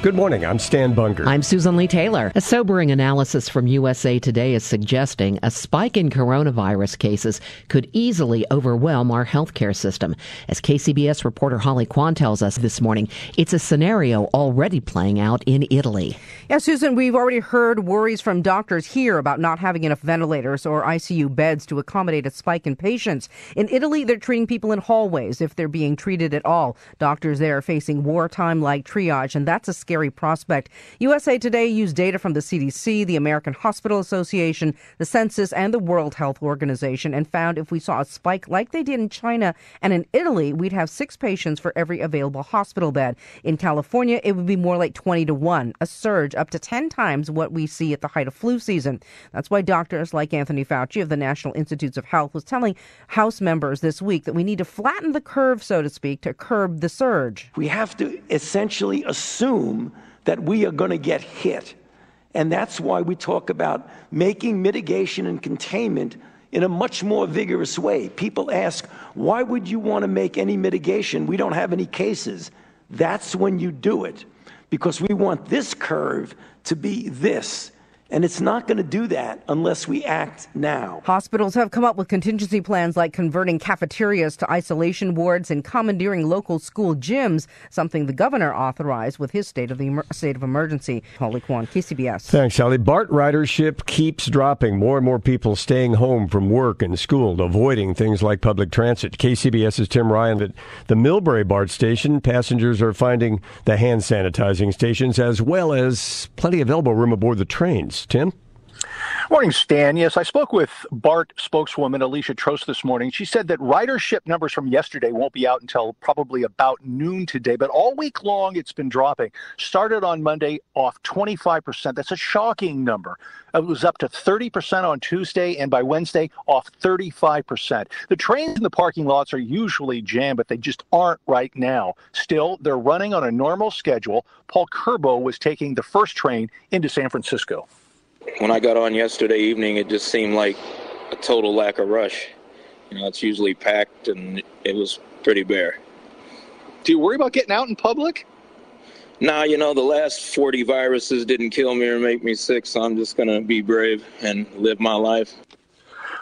Good morning. I'm Stan Bunger. I'm Susan Leigh Taylor. A sobering analysis from USA Today is suggesting a spike in coronavirus cases could easily overwhelm our healthcare system. As KCBS reporter Holly Quan tells us this morning, it's a scenario already playing out in Italy. Yeah, Susan, we've already heard worries from doctors here about not having enough ventilators or ICU beds to accommodate a spike in patients. In Italy, they're treating people in hallways if they're being treated at all. Doctors there are facing wartime like triage, and that's a scary prospect. USA Today used data from the CDC, the American Hospital Association, the Census, and the World Health Organization and found if we saw a spike like they did in China and in Italy, we'd have six patients for every available hospital bed. In California, it would be more like 20 to 1, a surge up to 10 times what we see at the height of flu season. That's why doctors like Anthony Fauci of the National Institutes of Health was telling House members this week that we need to flatten the curve, so to speak, to curb the surge. We have to essentially assume that we are going to get hit. And that's why we talk about making mitigation and containment in a much more vigorous way. People ask, why would you want to make any mitigation? We don't have any cases. That's when you do it, because we want this curve to be this. And it's not going to do that unless we act now. Hospitals have come up with contingency plans like converting cafeterias to isolation wards and commandeering local school gyms, something the governor authorized with his state of the emer- state of emergency. Holly Quan, KCBS. Thanks, Holly. BART ridership keeps dropping. More and more people staying home from work and school, avoiding things like public transit. KCBS's Tim Ryan at the Millbrae BART station. Passengers are finding the hand sanitizing stations as well as plenty of elbow room aboard the trains. Tim? Morning, Stan. Yes, I spoke with BART spokeswoman Alicia Trost this morning. She said that ridership numbers from yesterday won't be out until probably about noon today, but all week long it's been dropping. Started on Monday off 25%. That's a shocking number. It was up to 30% on Tuesday, and by Wednesday, off 35%. The trains in the parking lots are usually jammed, but they just aren't right now. Still, they're running on a normal schedule. Paul Kerbo was taking the first train into San Francisco when I got on yesterday evening, it just seemed like a total lack of rush. You know, it's usually packed and it was pretty bare. Do you worry about getting out in public? Nah, you know, the last 40 viruses didn't kill me or make me sick, so I'm just going to be brave and live my life.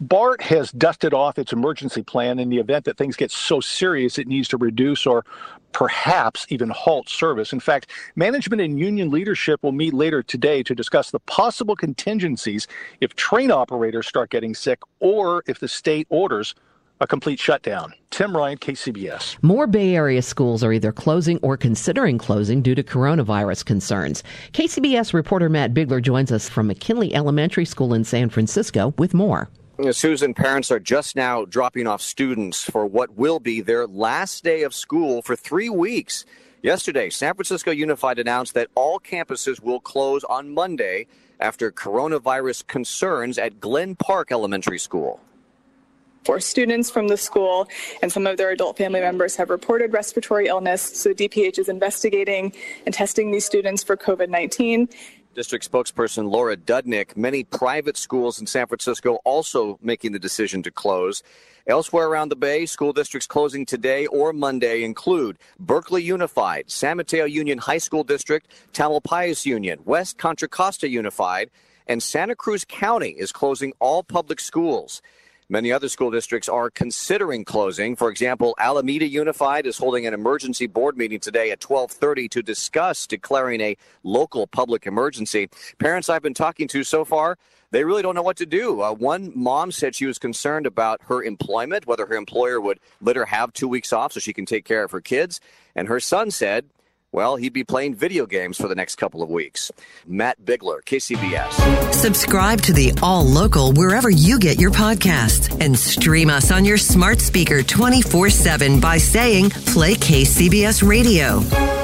BART has dusted off its emergency plan in the event that things get so serious it needs to reduce or perhaps even halt service. In fact, management and union leadership will meet later today to discuss the possible contingencies if train operators start getting sick or if the state orders a complete shutdown. Tim Ryan, KCBS. More Bay Area schools are either closing or considering closing due to coronavirus concerns. KCBS reporter Matt Bigler joins us from McKinley Elementary School in San Francisco with more. Susan, parents are just now dropping off students for what will be their last day of school for three weeks. Yesterday, San Francisco Unified announced that all campuses will close on Monday after coronavirus concerns at Glen Park Elementary School. Four students from the school and some of their adult family members have reported respiratory illness, so DPH is investigating and testing these students for COVID 19. District spokesperson Laura Dudnick, many private schools in San Francisco also making the decision to close. Elsewhere around the Bay, school districts closing today or Monday include Berkeley Unified, San Mateo Union High School District, Tamalpais Union, West Contra Costa Unified, and Santa Cruz County is closing all public schools. Many other school districts are considering closing. For example, Alameda Unified is holding an emergency board meeting today at 12:30 to discuss declaring a local public emergency. Parents I've been talking to so far, they really don't know what to do. Uh, one mom said she was concerned about her employment, whether her employer would let her have 2 weeks off so she can take care of her kids, and her son said well, he'd be playing video games for the next couple of weeks. Matt Bigler, KCBS. Subscribe to the All Local wherever you get your podcasts and stream us on your smart speaker 24 7 by saying Play KCBS Radio.